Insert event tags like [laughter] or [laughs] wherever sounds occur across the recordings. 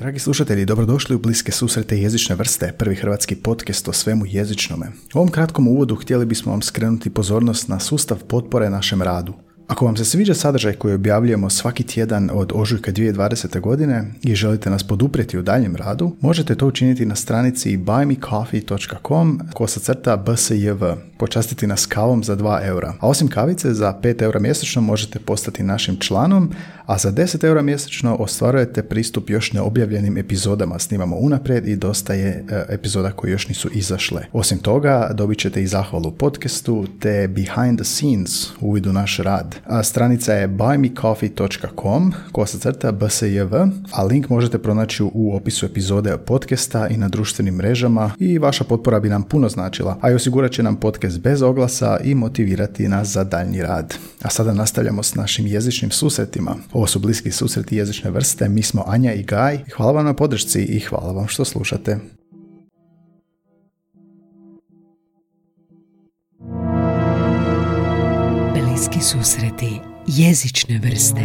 Dragi slušatelji, dobrodošli u Bliske susrete jezične vrste, prvi hrvatski podcast o svemu jezičnome. U ovom kratkom uvodu htjeli bismo vam skrenuti pozornost na sustav potpore našem radu. Ako vam se sviđa sadržaj koji objavljujemo svaki tjedan od ožujka 2020. godine i želite nas poduprijeti u daljem radu, možete to učiniti na stranici buymecoffee.com kosa crta bsjv. Počastiti nas kavom za 2 eura. A osim kavice, za 5 eura mjesečno možete postati našim članom, a za 10 eura mjesečno ostvarujete pristup još neobjavljenim epizodama. Snimamo unaprijed i dosta je e, epizoda koje još nisu izašle. Osim toga, dobit ćete i zahvalu podcastu te behind the scenes uvid u naš rad. Stranica je buymecoffee.com kosa crta bsjv, a link možete pronaći u opisu epizode podcasta i na društvenim mrežama i vaša potpora bi nam puno značila, a i osigurat će nam podcast bez oglasa i motivirati nas za daljnji rad. A sada nastavljamo s našim jezičnim susretima. Ovo su bliski susreti jezične vrste, mi smo Anja i Gaj. Hvala vam na podršci i hvala vam što slušate. Bliski susreti jezične vrste.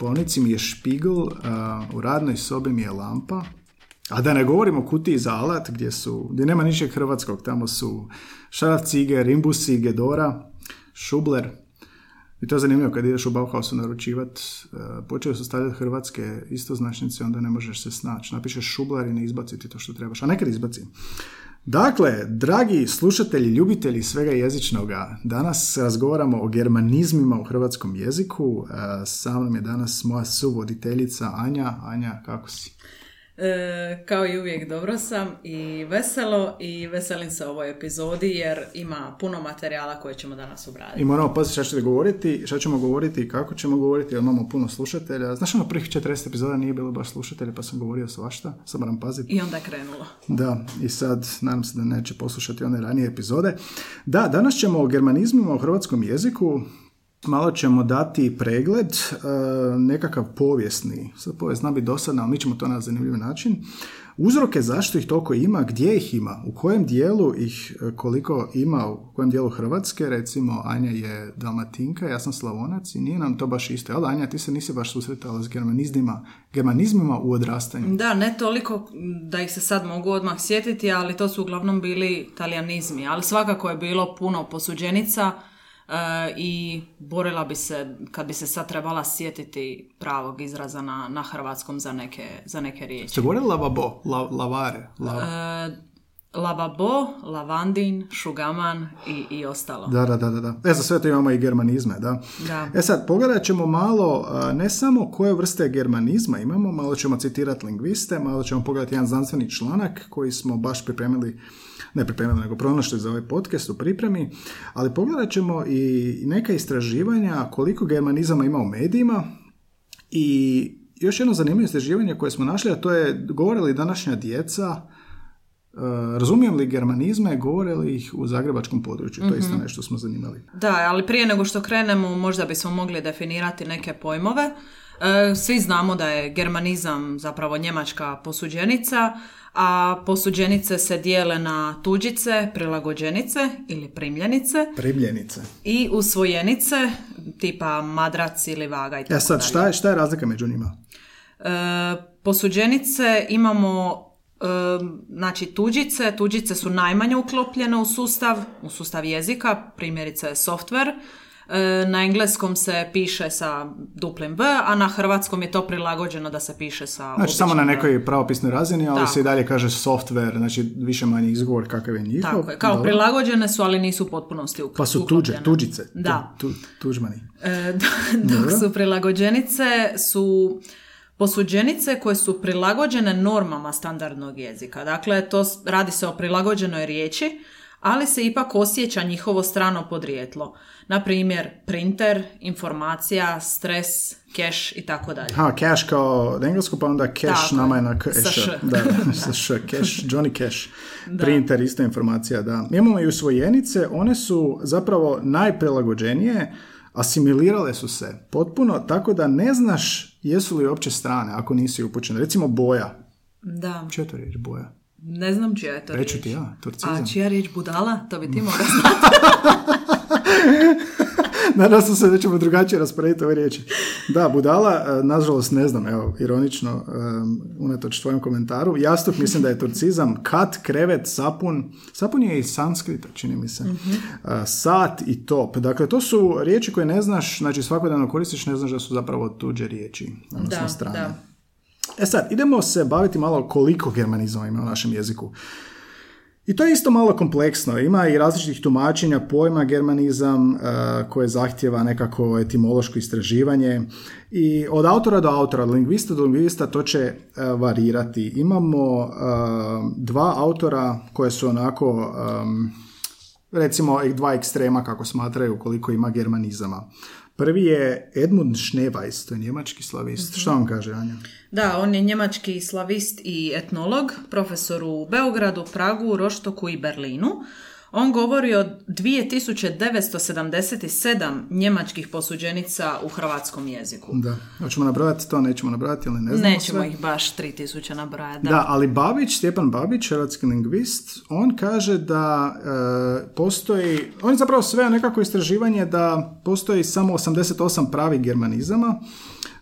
bolnici mi je špigl, u radnoj sobi mi je lampa, a da ne govorimo o kutiji za alat gdje su, gdje nema ničeg hrvatskog, tamo su Šarafcige, Rimbusi, Gedora, Šubler. I to je zanimljivo kad ideš u Bauhausu naručivat, počeo su stavljati hrvatske istoznačnice, onda ne možeš se snaći. Napišeš šublar i ne izbaciti to što trebaš, a nekad izbaci. Dakle, dragi slušatelji, ljubitelji svega jezičnoga, danas razgovaramo o germanizmima u hrvatskom jeziku. Sa mnom je danas moja suvoditeljica Anja. Anja, kako si? E, kao i uvijek dobro sam i veselo i veselim se ovoj epizodi jer ima puno materijala koje ćemo danas obraditi. I moramo paziti šta ćete govoriti, šta ćemo govoriti i kako ćemo govoriti jer imamo puno slušatelja. Znaš ono prvih 40 epizoda nije bilo baš slušatelja pa sam govorio svašta, sad moram paziti. I onda je krenulo. Da, i sad nadam se da neće poslušati one ranije epizode. Da, danas ćemo o germanizmima u hrvatskom jeziku, Malo ćemo dati pregled, e, nekakav povijesni, sad povijest zna biti dosadna, ali mi ćemo to na zanimljiv način. Uzroke zašto ih toliko ima, gdje ih ima, u kojem dijelu ih e, koliko ima, u kojem dijelu Hrvatske, recimo Anja je dalmatinka, ja sam slavonac i nije nam to baš isto. Ali Anja, ti se nisi baš susretala s germanizmima, germanizmima u odrastanju. Da, ne toliko da ih se sad mogu odmah sjetiti, ali to su uglavnom bili talijanizmi, ali svakako je bilo puno posuđenica, i borila bi se, kad bi se sad trebala sjetiti pravog izraza na, na hrvatskom za neke, za neke riječi. Ste govorili lavabo, la, lavare? E, lavabo, lavandin, šugaman i, i ostalo. Da, da, da, da. E, za sve to imamo i germanizme, da. da. E sad, pogledat ćemo malo, ne samo koje vrste germanizma imamo, malo ćemo citirati lingviste, malo ćemo pogledati jedan znanstveni članak koji smo baš pripremili ne pripremili, nego pronašli za ovaj podcast u pripremi, ali pogledat ćemo i neka istraživanja koliko germanizama ima u medijima i još jedno zanimljivo istraživanje koje smo našli, a to je govorili današnja djeca razumijem li germanizme, govore li ih u zagrebačkom području? To je isto mhm. nešto smo zanimali. Da, ali prije nego što krenemo, možda bismo mogli definirati neke pojmove. Uh, svi znamo da je germanizam zapravo njemačka posuđenica, a posuđenice se dijele na tuđice, prilagođenice ili primljenice. Primljenice. I usvojenice, tipa madrac ili vaga i tako Ja sad, šta je, šta je razlika među njima? E, posuđenice imamo e, znači tuđice, tuđice su najmanje uklopljene u sustav, u sustav jezika, primjerice software, na engleskom se piše sa duplim V, a na hrvatskom je to prilagođeno da se piše sa Znači samo na nekoj pravopisnoj razini, ali se i dalje kaže software, znači više manje izgovor kakav je njihov. Tako je, kao prilagođene su, ali nisu u potpunosti uklopljene. Pa su tuđe, tuđice, da. Tu, tužmani. E, [laughs] dok su prilagođenice su posuđenice koje su prilagođene normama standardnog jezika. Dakle, to radi se o prilagođenoj riječi, ali se ipak osjeća njihovo strano podrijetlo. Na primjer, printer, informacija, stres, cash i tako dalje. Ha, cash kao na englesku, pa onda cash nama je na cash. Sa š. Da, [laughs] sa š, cash, Johnny Cash. [laughs] Printer, ista informacija, da. Imamo i usvojenice, one su zapravo najprilagođenije, asimilirale su se potpuno, tako da ne znaš jesu li uopće strane ako nisi upućen. Recimo boja. Da. Četo riječ boja? Ne znam čija je to Reću riječ. ti ja, turcizam. A čija riječ budala? To bi ti mogla znati. [laughs] [laughs] [laughs] Nadam sam se da ćemo drugačije rasporediti ove riječi. Da, budala, e, nažalost ne znam, evo, ironično, um, unatoč tvojem komentaru. Jastuk mislim da je turcizam, kat, krevet, sapun. Sapun je iz sanskrita, čini mi se. Uh, sat i top. Dakle, to su riječi koje ne znaš, znači svakodnevno koristiš, ne znaš da su zapravo tuđe riječi, odnosno Da, strane. da. E sad, idemo se baviti malo koliko germanizama ima u našem jeziku. I to je isto malo kompleksno. Ima i različitih tumačenja pojma germanizam e, koje zahtjeva nekako etimološko istraživanje. I od autora do autora, od lingvista do lingvista to će e, varirati. Imamo e, dva autora koje su onako recimo dva ekstrema kako smatraju koliko ima germanizama. Prvi je Edmund Schneeweiss, to je njemački slavist. Što vam kaže, Anja? Da, on je njemački slavist i etnolog, profesor u Beogradu, Pragu, Roštoku i Berlinu. On govori o 2977 njemačkih posuđenica u hrvatskom jeziku. Da. Hoćemo nabrojati to, nećemo nabrojati ili ne znamo Nećemo sve. ih baš 3000 nabrajati. Da. Da, ali Babić, Stjepan Babić, hrvatski lingvist, on kaže da e, postoji, on je zapravo sve nekako istraživanje da postoji samo 88 pravih germanizama.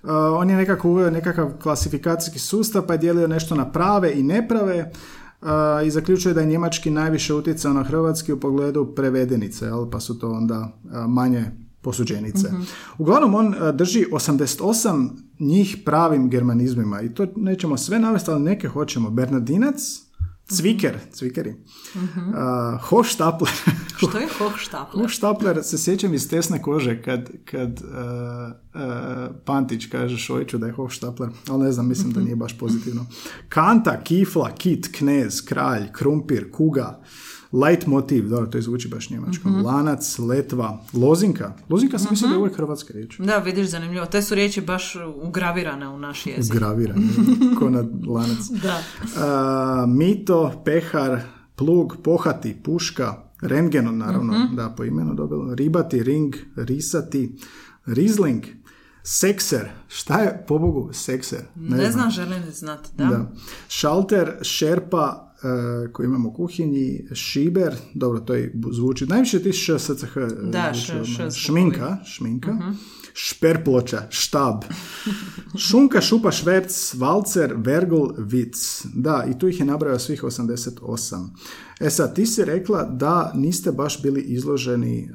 E, on je nekako uveo nekakav klasifikacijski sustav pa je dijelio nešto na prave i neprave e, i zaključuje da je njemački najviše utjecao na hrvatski u pogledu prevedenice, jel? pa su to onda e, manje posuđenice. Uglavnom, on e, drži 88 njih pravim germanizmima i to nećemo sve navesti, ali neke hoćemo. Bernardinac, Cviker, Cvikeri, uh, Hochstapler. [laughs] Što je Hochstapler? Hochstapler se sjećam iz tesne kože kad, kad uh, uh, Pantić kaže Šojiću da je Hochstapler, ali ne znam, mislim da nije baš pozitivno. Kanta, Kifla, Kit, Knez, Kralj, Krumpir, Kuga, Leitmotiv, dobro, to zvuči baš njemačkom, Lanac, Letva, Lozinka. Lozinka sam mislio da je uvijek hrvatska riječ. Da, vidiš, zanimljivo. Te su riječi baš ugravirane u naš jezik. Ugraviran, [laughs] ko na lanac. Da. A, mito, pehar, plug, pohati, puška, rengen, naravno, da, po imenu dobilo, ribati, ring, risati, rizling, sekser, šta je, pobogu, sekser? Ne, znam, želim znati, da. Da. Šalter, šerpa, koji imamo u kuhinji, šiber, dobro, to je zvuči, najviše ti š, SCH, Da, zvuči š- š šminka, šminka, šperploča, štab, [laughs] šunka, šupa, šverc, valcer, vergl, vic. Da, i tu ih je nabrojao svih 88. E sad, ti si rekla da niste baš bili izloženi e,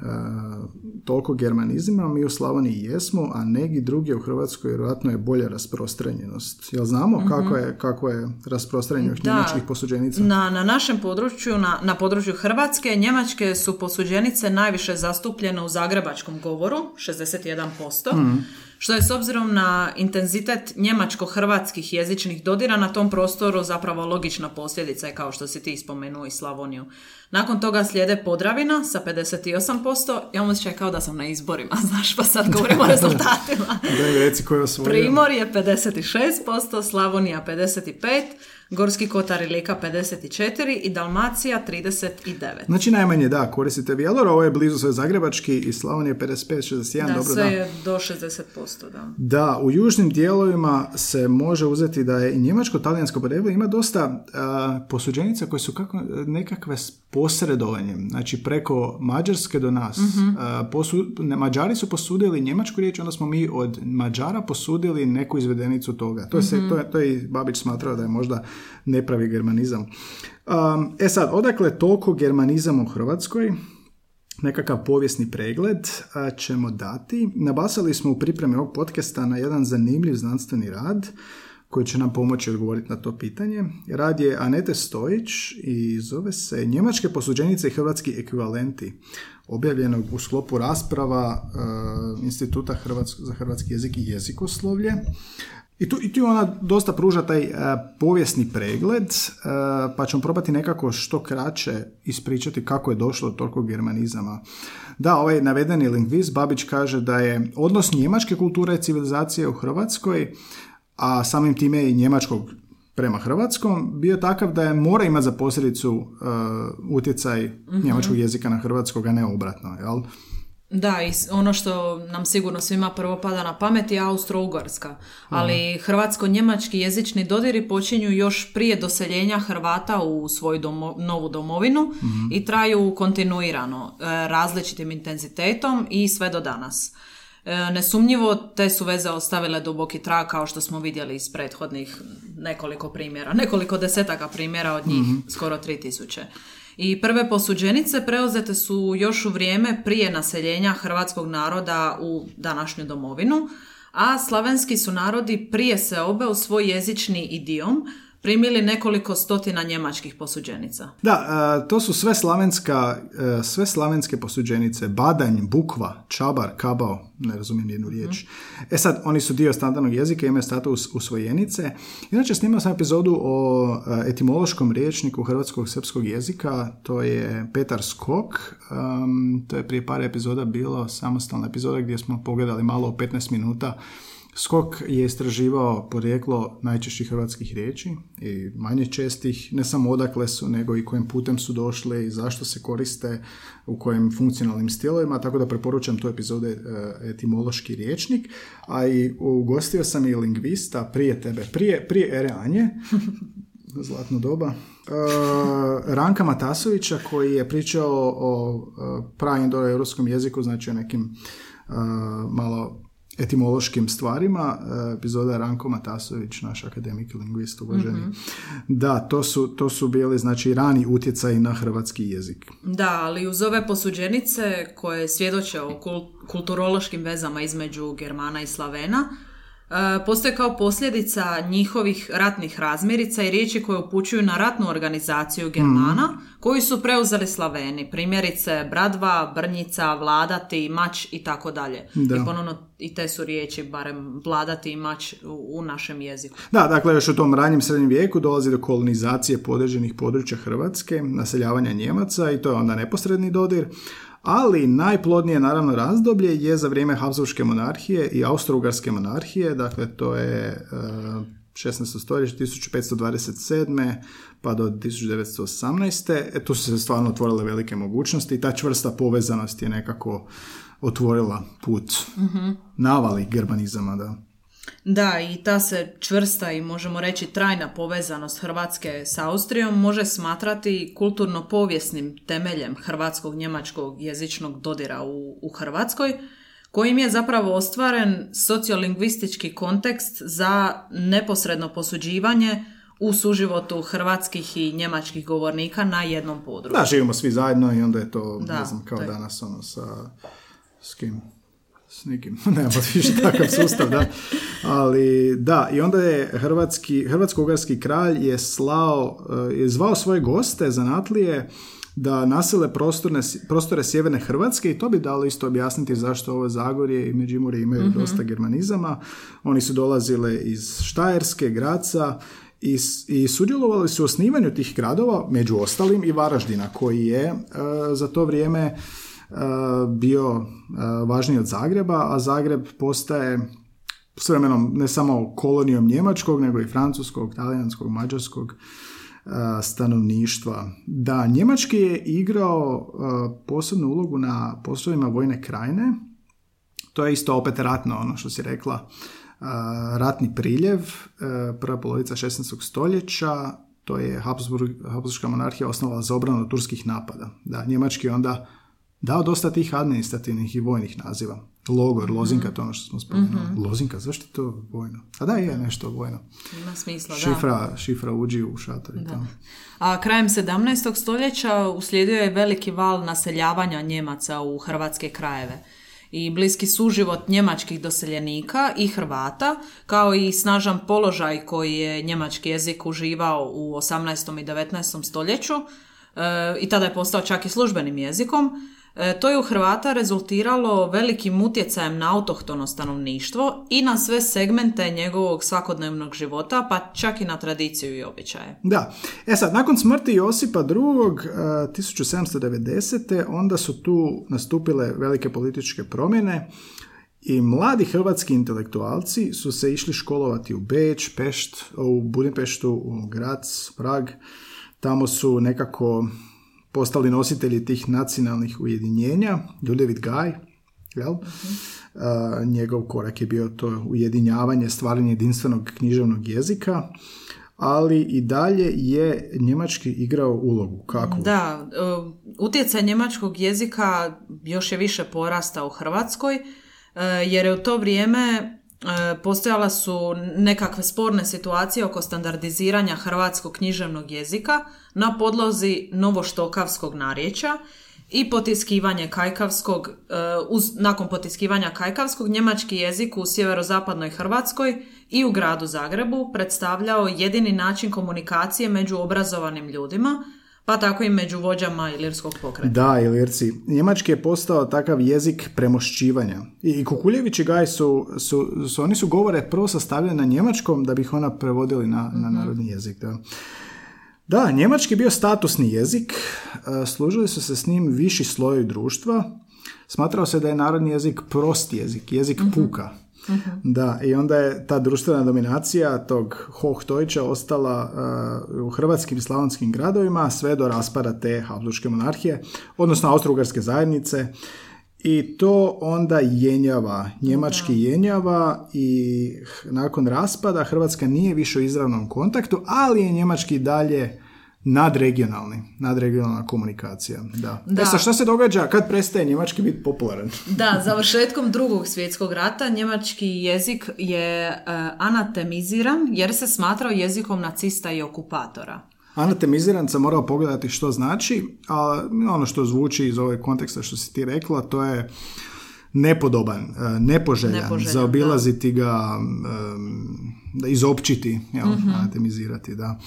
toliko germanizmima, mi u Slavoniji jesmo, a neki drugi u Hrvatskoj vjerojatno je bolja rasprostranjenost. Jel znamo kako, je, kako je rasprostranjenost njemačkih posuđenica? Na, na našem području, na, na području Hrvatske, njemačke su posuđenice najviše zastupljene u zagrebačkom govoru, 61%, što je s obzirom na intenzitet njemačko-hrvatskih jezičnih dodira na tom prostoru zapravo logična posljedica je kao što si ti spomenuo i Slavoniju. Nakon toga slijede Podravina sa 58%, ja osjećaj kao da sam na izborima, [laughs] znaš, pa sad govorimo o rezultatima. Da reci ko je osvojio. Primor je 56%, Slavonija 55%, Gorski kotar i Lika 54% i Dalmacija 39%. Znači najmanje da, koristite Vjelor, ovo je blizu sve Zagrebački i Slavonija 55, 61, Da, dobro sve da. je do 60%, da. Da, u južnim dijelovima se može uzeti da je i njemačko-talijansko porijeklo ima dosta a, posuđenica koje su kako, nekakve s posredovanjem, znači preko Mađarske do nas. A, posu- ne, Mađari su posudili njemačku riječ, onda smo mi od Mađara posudili neku izvedenicu toga. To je, se, to je, to je i Babić smatrao da je možda nepravi germanizam. Um, e sad, odakle toliko germanizama u Hrvatskoj? nekakav povijesni pregled ćemo dati. Nabasali smo u pripremi ovog podcasta na jedan zanimljiv znanstveni rad koji će nam pomoći odgovoriti na to pitanje. Rad je Anete Stojić i zove se Njemačke posuđenice i hrvatski ekvivalenti objavljenog u sklopu rasprava e, Instituta Hrvatsk- za hrvatski jezik i jezikoslovlje. I tu, I tu ona dosta pruža taj e, povijesni pregled, e, pa ćemo probati nekako što kraće ispričati kako je došlo do toliko germanizama. Da, ovaj navedeni lingvist Babić kaže da je odnos njemačke kulture i civilizacije u Hrvatskoj, a samim time i njemačkog prema hrvatskom, bio takav da je mora imati za posljedicu e, utjecaj njemačkog jezika na hrvatskog, a ne obratno, jel? Da, i ono što nam sigurno svima prvo pada na pamet je Austro-Ugarska, ali hrvatsko-njemački jezični dodiri počinju još prije doseljenja Hrvata u svoju novu domovinu i traju kontinuirano, e, različitim intenzitetom i sve do danas. E, nesumnjivo te su veze ostavile duboki trag kao što smo vidjeli iz prethodnih nekoliko primjera, nekoliko desetaka primjera od njih, skoro 3000. I prve posuđenice preuzete su još u vrijeme prije naseljenja hrvatskog naroda u današnju domovinu, a slavenski su narodi prije seobe u svoj jezični idiom primili nekoliko stotina njemačkih posuđenica. Da, e, to su sve slavenska, e, sve slavenske posuđenice. Badanj, bukva, čabar, kabao, ne razumijem jednu riječ. E sad, oni su dio standardnog jezika, imaju status usvojenice. Inače, snimao sam epizodu o e, etimološkom riječniku hrvatskog srpskog jezika, to je Petar Skok. to je prije par epizoda bilo samostalna epizoda gdje smo pogledali malo o 15 minuta Skok je istraživao porijeklo najčešćih hrvatskih riječi i manje čestih, ne samo odakle su, nego i kojim putem su došle i zašto se koriste, u kojim funkcionalnim stilovima, tako da preporučam tu epizode e, etimološki riječnik, a i ugostio sam i lingvista prije tebe, prije, prije ere Anje, [laughs] zlatno doba, e, Ranka Matasovića koji je pričao o pravim do europskom jeziku, znači o nekim e, malo etimološkim stvarima, e, epizoda Ranko Matasović, naš akademik lingvist uvaženi. mm Da, to su, to su bili znači rani utjecaji na hrvatski jezik. Da, ali uz ove posuđenice koje svjedoče o kulturološkim vezama između Germana i Slavena, postoje kao posljedica njihovih ratnih razmirica i riječi koje upućuju na ratnu organizaciju Germana, mm. koji su preuzeli Slaveni. Primjerice Bradva, Brnjica, Vladati, Mač i tako dalje. I ponovno i te su riječi, barem Vladati i Mač u, našem jeziku. Da, dakle još u tom ranjem srednjem vijeku dolazi do kolonizacije podređenih područja Hrvatske, naseljavanja Njemaca i to je onda neposredni dodir ali najplodnije naravno razdoblje je za vrijeme Habsburgske monarhije i Austro-Ugarske monarhije, dakle to je 16. stoljeće, 1527. pa do 1918. E, tu su se stvarno otvorile velike mogućnosti i ta čvrsta povezanost je nekako otvorila put mm navali germanizama, da. Da, i ta se čvrsta i možemo reći trajna povezanost Hrvatske s Austrijom može smatrati kulturno-povijesnim temeljem hrvatskog njemačkog jezičnog dodira u, u Hrvatskoj, kojim je zapravo ostvaren sociolingvistički kontekst za neposredno posuđivanje u suživotu hrvatskih i njemačkih govornika na jednom području. Da, živimo svi zajedno i onda je to, ne znam, kao danas ono sa s kim s nikim, [laughs] nema više takav sustav, da. Ali da, i onda je hrvatski, hrvatsko-ugarski kralj je slao, eh, je zvao svoje goste, zanatlije, da nasele prostorne, prostore sjeverne Hrvatske i to bi dalo isto objasniti zašto ovo Zagorje i Međimurje imaju mm dosta germanizama. Oni su dolazile iz Štajerske, Graca i, i sudjelovali su u osnivanju tih gradova, među ostalim i Varaždina, koji je eh, za to vrijeme bio važniji od Zagreba, a Zagreb postaje s vremenom ne samo kolonijom njemačkog, nego i francuskog, talijanskog, mađarskog stanovništva. Da, njemački je igrao posebnu ulogu na poslovima vojne krajine. To je isto opet ratno, ono što si rekla, ratni priljev, prva polovica 16. stoljeća, to je Habsburg, Habsburgska monarhija osnovala za obranu turskih napada. Da, njemački onda dao dosta tih administrativnih i vojnih naziva. Logor, mhm. lozinka, to ono što smo spomenuli. mm Lozinka, zašto je to vojno? A da, je nešto vojno. Ima smisla, šifra, da. Šifra uđi u šator i tamo. A krajem 17. stoljeća uslijedio je veliki val naseljavanja Njemaca u hrvatske krajeve i bliski suživot njemačkih doseljenika i Hrvata, kao i snažan položaj koji je njemački jezik uživao u 18. i 19. stoljeću, e, i tada je postao čak i službenim jezikom, to je u Hrvata rezultiralo velikim utjecajem na autohtono stanovništvo i na sve segmente njegovog svakodnevnog života, pa čak i na tradiciju i običaje. Da. E sad, nakon smrti Josipa II. 1790. E, onda su tu nastupile velike političke promjene i mladi hrvatski intelektualci su se išli školovati u Beč, Pešt, u Budimpeštu, u Grac, Prag. Tamo su nekako postali nositelji tih nacionalnih ujedinjenja, Ljudevit Gaj, Jel? njegov korak je bio to ujedinjavanje, stvaranje jedinstvenog književnog jezika, ali i dalje je njemački igrao ulogu. Kako? Da, e, utjecaj njemačkog jezika još je više porastao u Hrvatskoj, e, jer je u to vrijeme postojala su nekakve sporne situacije oko standardiziranja hrvatskog književnog jezika na podlozi novoštokavskog narječja i potiskivanje kajkavskog, e, uz, nakon potiskivanja kajkavskog, njemački jezik u sjeverozapadnoj Hrvatskoj i u gradu Zagrebu predstavljao jedini način komunikacije među obrazovanim ljudima, pa tako i među vođama ilirskog pokreta. Da, ilirci. Njemački je postao takav jezik premošćivanja. I Kukuljević i Gaj su, su, su, oni su govore prvo sastavljeni na njemačkom da bi ih ona prevodili na, na mhm. narodni jezik. Da. Da, njemački je bio statusni jezik, e, služili su se s njim viši slojevi društva, smatrao se da je narodni jezik prost jezik, jezik mhm. puka. Mhm. Da, i onda je ta društvena dominacija tog Hochdeutsche ostala uh, u hrvatskim i slavonskim gradovima sve do raspada te Habsburgske monarhije, odnosno austrougarske zajednice i to onda jenjava, njemački jenjava i nakon raspada Hrvatska nije više u izravnom kontaktu, ali je njemački dalje nadregionalni, nadregionalna komunikacija. Da. da. E sad, šta se događa kad prestaje njemački biti popularan? [laughs] Da, završetkom drugog svjetskog rata njemački jezik je uh, anatemiziran jer se smatrao jezikom nacista i okupatora. Anatemiziran sam morao pogledati što znači, a ono što zvuči iz ovog konteksta što si ti rekla, to je nepodoban, e, nepoželjan, nepoželjan zaobilaziti da. ga, da izopćiti, jel, mm anatemizirati, da.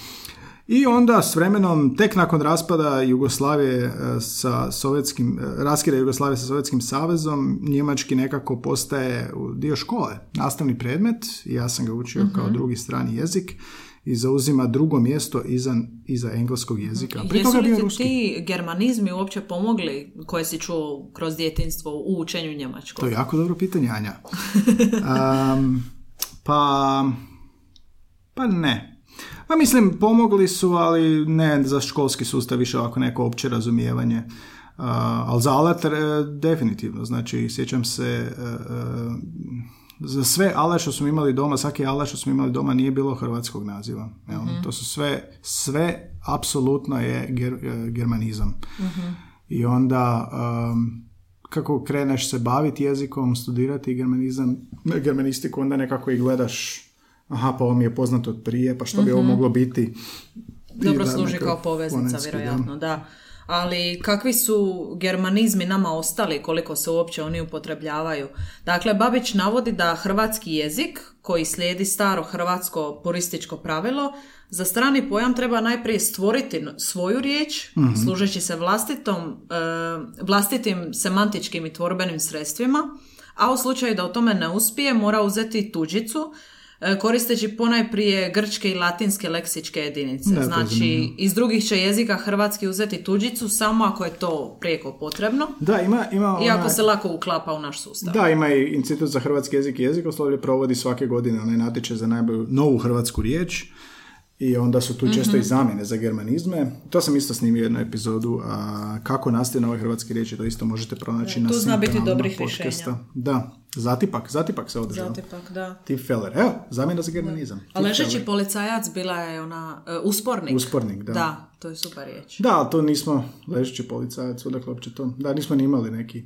I onda s vremenom, tek nakon raspada Jugoslavije e, sa sovjetskim, e, raskida Jugoslavije sa Sovjetskim savezom, njemački nekako postaje dio škole, nastavni predmet, ja sam ga učio kao mhm. drugi strani jezik i zauzima drugo mjesto iza, iza engleskog jezika. Pri Jesu li ti ti germanizmi uopće pomogli koje si čuo kroz djetinstvo u učenju njemačkog? To je jako dobro pitanje, Anja. [laughs] Um, pa, pa ne. Pa mislim, pomogli su, ali ne za školski sustav, više ovako neko opće razumijevanje. Uh, ali za Alatar definitivno, znači sjećam se uh, za sve ale što smo imali doma, svaki ale što smo imali doma nije bilo hrvatskog naziva. mm To su sve, sve apsolutno je ger, germanizam. mm I onda um, kako kreneš se baviti jezikom, studirati germanizam, germanistiku, onda nekako i gledaš aha, pa ovo mi je poznato od prije, pa što bi ovo mhm. moglo biti. Dobro služi kao poveznica, vjerojatno, da. Ali kakvi su germanizmi nama ostali, koliko se uopće oni upotrebljavaju? Dakle, Babić navodi da hrvatski jezik, koji slijedi staro hrvatsko purističko pravilo, za strani pojam treba najprije stvoriti svoju riječ, mm služeći se vlastitom, e, vlastitim semantičkim i tvorbenim sredstvima, a u slučaju da o tome ne uspije, mora uzeti tuđicu, koristeći ponajprije grčke i latinske leksičke jedinice. znači, iz drugih će jezika hrvatski uzeti tuđicu samo ako je to prijeko potrebno. Da, ima, ima I ako se lako uklapa u naš sustav. Da, ima i Institut za hrvatski jezik i jezikoslovlje provodi svake godine onaj natječaj za najbolju novu hrvatsku riječ i onda su tu često i mhm. zamjene za germanizme. To sam isto snimio jednu epizodu. A kako nastaje nove hrvatske riječi, to isto možete pronaći na Tu zna biti dobrih podcasta. Da, zatipak, zatipak se održao. Zatipak, da. Tip Feller. Evo, zamjena za germanizam. A ležeći policajac bila je ona, uh, uspornik. Uspornik, da. Da, to je super riječ. Da, to nismo, ležeći policajac, odakle uopće to, da, nismo ni imali neki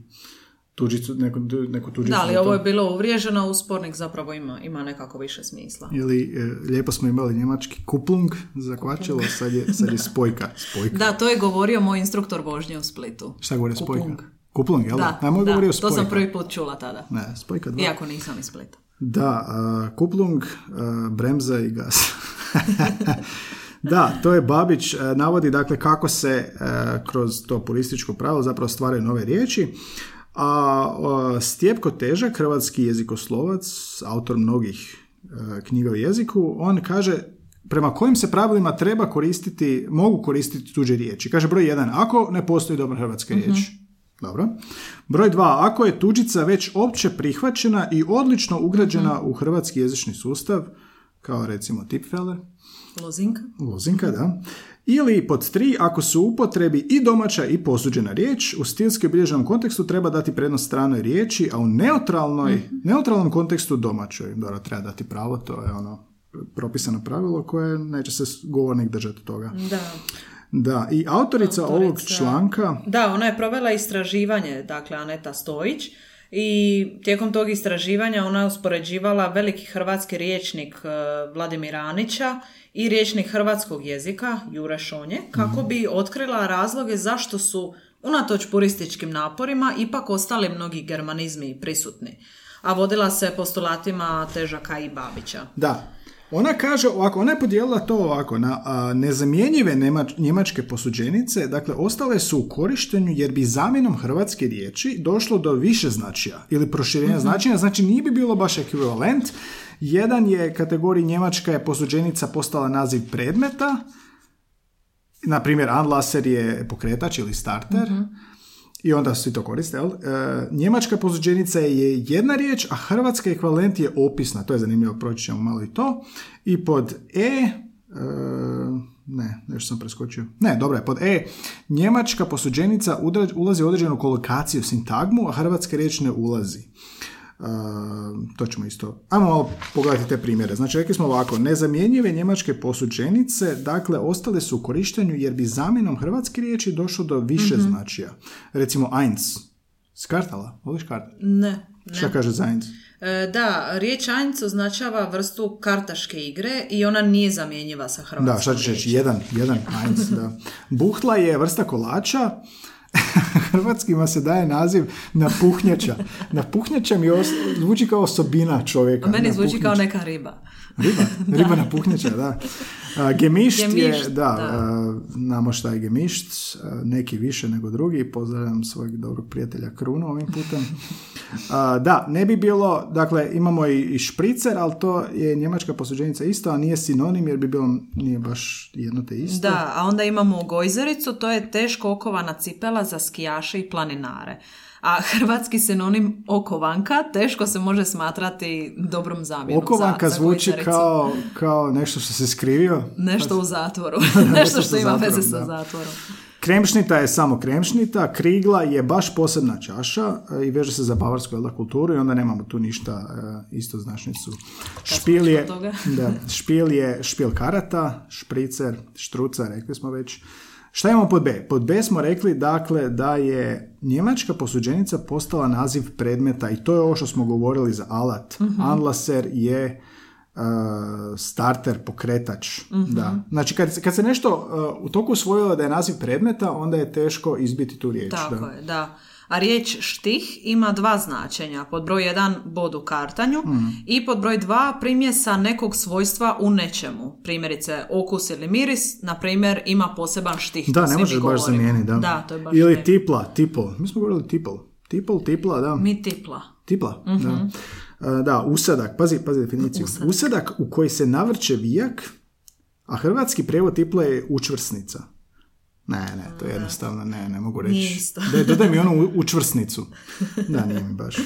tuđicu, neku, neku tuđicu. Da, ali ovo je bilo uvriježeno, uspornik zapravo ima, ima nekako više smisla. Ili e, lijepo smo imali njemački kuplung za kvačilo, sad je, [laughs] sad je spojka, spojka. Da, to je govorio moj instruktor vožnje u Splitu. Šta govori spojka? Kuplung, jel da? Da, da to sam prvi put čula tada. Ne, spojka dva. Iako nisam iz Splita. Da, uh, kuplung, uh, bremza i gas. [laughs] da, to je Babić navodi dakle kako se kroz to purističko pravo zapravo stvaraju nove riječi. A Stjepko Težak, hrvatski jezikoslovac, autor mnogih e, knjiga o jeziku, on kaže prema kojim se pravilima treba koristiti, mogu koristiti tuđe riječi. Kaže broj jedan, ako ne postoji dobra hrvatska mm riječ. Dobro. Broj dva, ako je tuđica već opće prihvaćena i odlično ugrađena mhm. u hrvatski jezični sustav, kao recimo Tipfeler. Lozinka. Lozinka, da Ili pod tri, ako su upotrebi i domaća i posuđena riječ, u stilski obilježenom kontekstu treba dati prednost stranoj riječi, a u neutralnoj, Mhm. neutralnom kontekstu domaćoj. Dobro, treba dati pravo, to je ono propisano pravilo koje neće se govornik držati toga. Da. Da, i autorica, ovog Autorica. članka, Da, ona je provela istraživanje, dakle Aneta Stojić, i tijekom tog istraživanja ona je uspoređivala veliki hrvatski riječnik e, Vladimir Anića i riječnik hrvatskog jezika Jure Šonje, kako bi otkrila razloge zašto su, unatoč purističkim naporima, ipak ostali mnogi germanizmi prisutni. A vodila se postulatima Težaka i Babića. Da. Ona kaže ovako, ona je podijelila to ovako na a, nezamjenjive nemač- njemačke posuđenice, dakle ostale su u korištenju jer bi zamjenom hrvatske riječi došlo do više značija ili proširenja značenja, znači nije bi bilo baš ekvivalent. Jedan je kategoriji njemačka je posuđenica postala naziv predmeta, na primjer Anlasser je pokretač ili starter, i onda svi to koriste, jel? E, njemačka posuđenica je jedna riječ, a hrvatska ekvivalent je opisna. To je zanimljivo, proći ćemo malo i to. I pod E, e, ne, nešto sam preskočio. Ne, dobro je, pod E, njemačka posuđenica ulazi u određenu kolokaciju, sintagmu, a hrvatska riječ ne ulazi. To ćemo isto. Ajmo malo pogledati te primjere. Znači, rekli smo ovako, nezamjenjive njemačke posuđenice, dakle, ostale su u korištenju jer bi zamjenom hrvatske riječi došlo do više značija. Recimo, eins. Skartala? Voliš karte? Ne, ne. Šta kaže za eins? E, Da, riječ Eins označava vrstu kartaške igre i ona nije zamjenjiva sa hrvatskom Da, šta ćeš reći? Jedan, jedan eins, da. [laughs] Buhtla je vrsta kolača, [laughs] Hrvatskima se daje naziv napuhnjača. Napuhnjača mi zvuči kao osobina čovjeka. Meni zvuči kao neka riba. Riba, [laughs] riba na puhnjača, da. A, gemišt, je, Gemišt, da, da. a, znamo šta je gemišt, neki više nego drugi, pozdravljam svojeg dobrog prijatelja Krunu ovim putem. [laughs] A, da, ne bi bilo, dakle, imamo i, i špricer, ali to je njemačka posuđenica isto, a nije sinonim jer bi bilo, nije baš jedno te isto. Da, a onda imamo gojzericu, to je teško okovana cipela za skijaše i planinare. A hrvatski sinonim okovanka teško se može smatrati dobrom zamjenom Okovanka za, za zvuči kao, kao nešto što se skrivio. Nešto u zatvoru. [laughs] [laughs] nešto što ima veze sa zatvorom. Kremšnita je samo kremšnita, krigla je baš posebna čaša e, i veže se za bavarsku jelda, kulturu i onda nemamo tu ništa e, isto značnicu. Špil je, da, [laughs] špil je špil karata, špricer, štruca, rekli smo već. Šta imamo pod B? Pod B smo rekli dakle da je njemačka posuđenica postala naziv predmeta i to je ovo što smo govorili za alat. Anlaser je uh, starter, pokretač. Da. Znači kad, kad se nešto uh, u toku usvojilo da je naziv predmeta, onda je teško izbiti tu riječ. Tako da. je, da. A riječ štih ima dva značenja. Pod broj jedan bod u kartanju Hmm. i pod broj dva primjesa nekog svojstva u nečemu. Primjerice, okus ili miris, na primjer, ima poseban štih. Da, ne možeš baš zamijeniti, da. Da, to je baš Ili tipla, tipl. Mi smo govorili tipl. Tipl, tipla, da. Mi tipla. Tipla, Mhm. da. E, Da, usadak, pazi, pazi definiciju. Usadak. u koji se navrće vijak, a hrvatski prijevod tipla je učvrsnica. Ne, ne, to je jednostavno, ne, ne mogu reći. Nije isto. Daj, dodaj mi onu u- učvrsnicu. Da, nije mi baš.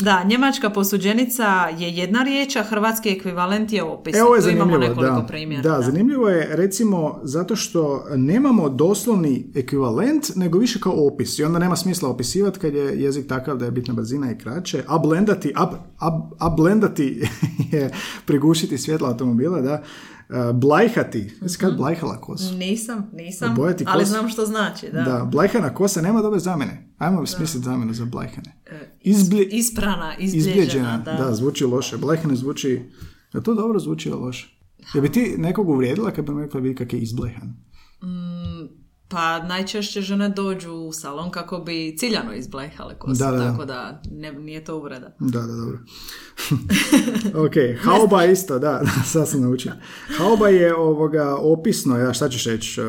Da, njemačka posuđenica je jedna riječ, a hrvatski ekvivalent je opis. E, ovo je tu imamo zanimljivo, nekoliko da. primjera. Da, zanimljivo je recimo zato što nemamo doslovni ekvivalent, nego više kao opis. I onda nema smisla opisivati kad je jezik takav da je bitna brzina i kraće. A blendati, a, a, a blendati [laughs] je prigušiti svjetla automobila, da. E, Blajhati, jesi kad blajhala kosu? Nisam, nisam, Bojati ali kosu. znam što znači. Da. Da, blajhana kosa nema dobre zamjene. Ajmo smisliti zamjenu za blajhane. Izblje, Isprana, izbljeđena, da. da. zvuči loše. Blejhane zvuči, je to dobro zvuči loše? Je bi ti nekog uvrijedila kad bi rekla vidi kak je izblehan? Pa najčešće žene dođu u salon kako bi ciljano izblehale kosu, Da, da, tako da ne, nije to uvreda. Da, da, dobro. [laughs] ok, hauba isto, da, sad sam naučio. Hauba je ovoga opisno, ja šta ćeš reći? uh,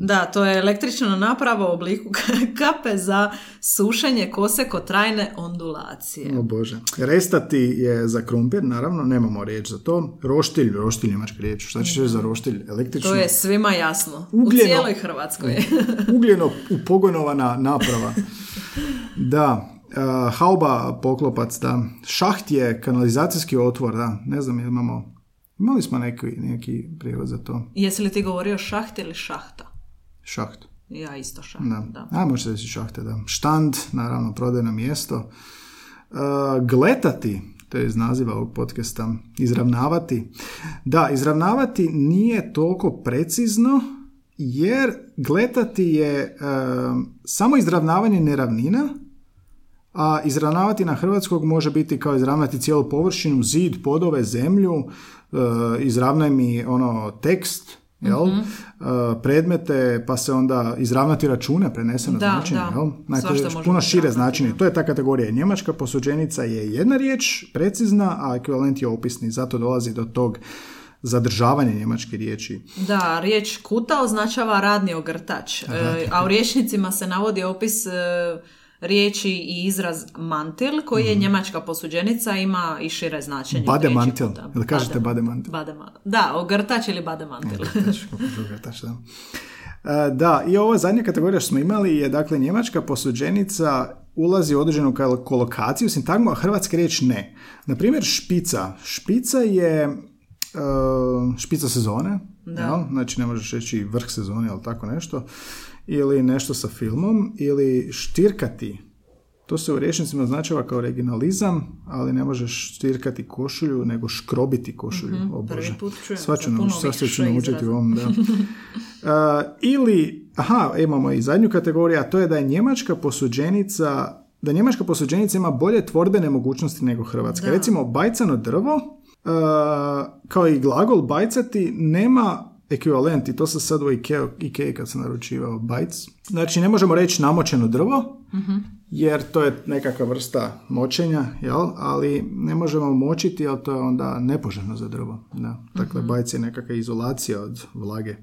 Da, to je električna naprava u obliku [laughs] kape za sušenje kose kod trajne ondulacije. o bože. Restati je za krumpir, naravno, nemamo riječ za to. Roštilj, roštilj njemačka riječ. Šta ćeš reći za roštilj? Električno? To je svima jasno. U Ugljeno. cijeloj Hrvatskoj. Ugljeno upogonovana naprava. Da, uh, hauba poklopac, da. Šaht je kanalizacijski otvor, da. Ne znam, imamo... Imali smo neki, neki prijevod za to. Jesi li ti govorio šaht ili šahta? Šaht. Ja isto šaht, Da. da. A može se reći šahte, da. Štand, naravno, prodajno mjesto. Uh, gletati, to je iz naziva ovog podcasta, izravnavati. Da, izravnavati nije toliko precizno, jer gletati je um, samo izravnavanje neravnina, a izravnavati na hrvatskog može biti kao izravnati cijelu površinu, zid, podove, zemlju, uh, izravnaj mi ono tekst, jel? Mhm. Uh, predmete, pa se onda izravnati račune, preneseno Da, značenje, da. jel? Znači, možemo puno šire značenje. To je ta kategorija. Njemačka posuđenica je jedna riječ, precizna, a ekvivalent je opisni. Zato dolazi do tog zadržavanja njemačke riječi. Da, riječ kuta označava radni ogrtač, E, a u rječnicima se navodi opis e, riječi i izraz mantil, koji je njemačka posuđenica, ima i šire značenje. Mhm. Bademantil. kuta. Jel kažete Badem- bademantil? badema- Da, ogrtač ili bademantil. Ogrtač, da. E, Da, i ova zadnja kategorija što smo imali je, dakle, njemačka posuđenica ulazi u određenu kolokaciju, sintagmu, a hrvatska riječ ne. Na primjer, špica. Špica je špica sezone, jel? znači ne možeš reći vrh sezone, ali tako nešto, ili nešto sa filmom, ili štirkati. To se u rječnicima označava kao originalizam, ali ne možeš štirkati košulju, nego škrobiti košulju. O prvi Bože. put čujem Sva ću, naučiti, u ovom, da. Uh, ili, aha, imamo i zadnju kategoriju, a to je da je njemačka posuđenica, da njemačka posuđenica ima bolje tvorbene mogućnosti nego hrvatska. Da. Recimo, bajcano drvo, kao i glagol bajcati, nema ekvivalent i to sam sad u Ikea, Ikea kad sam naručivao bajc. Znači, ne možemo reći namočeno drvo, jer to je nekakva vrsta močenja, jel? ali ne možemo močiti, jer to je onda nepoželjno za drvo. Da. Dakle, bajc je nekakva izolacija od vlage.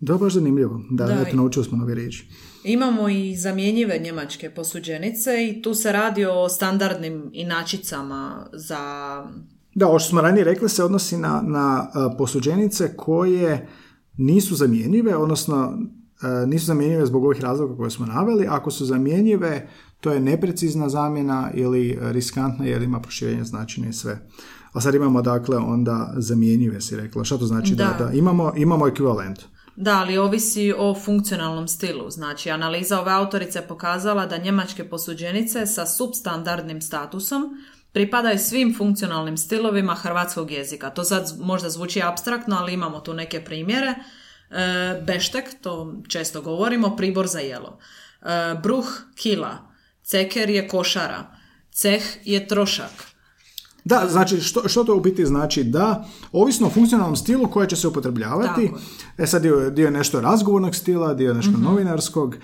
Da, baš zanimljivo. Da, Da, eto, naučili smo nove riječi. Imamo i zamjenjive njemačke posuđenice i tu se radi o standardnim inačicama za... Da, ovo što smo ranije rekli se odnosi na, na a, posuđenice koje nisu zamjenjive, odnosno a, nisu zamjenjive zbog ovih razloga koje smo naveli. Ako su zamjenjive, to je neprecizna zamjena ili riskantna jer ima proširenje značenja i sve. A sad imamo dakle onda zamjenjive, si rekla. Šta to znači? Da, Da. da, imamo, imamo ekvivalent. Da, ali ovisi o funkcionalnom stilu. Znači, analiza ove autorice je pokazala da njemačke posuđenice sa substandardnim statusom pripadaju svim funkcionalnim stilovima hrvatskog jezika. To sad možda zvuči abstraktno, ali imamo tu neke primjere. E, beštek, to često govorimo, pribor za jelo. E, bruh, kila. Ceker je košara. Ceh je trošak. Da, znači što, što to u biti znači? Da, ovisno o funkcionalnom stilu koje će se upotrebljavati, Tako e sad dio, dio je nešto razgovornog stila, dio je nešto Mhm. novinarskog,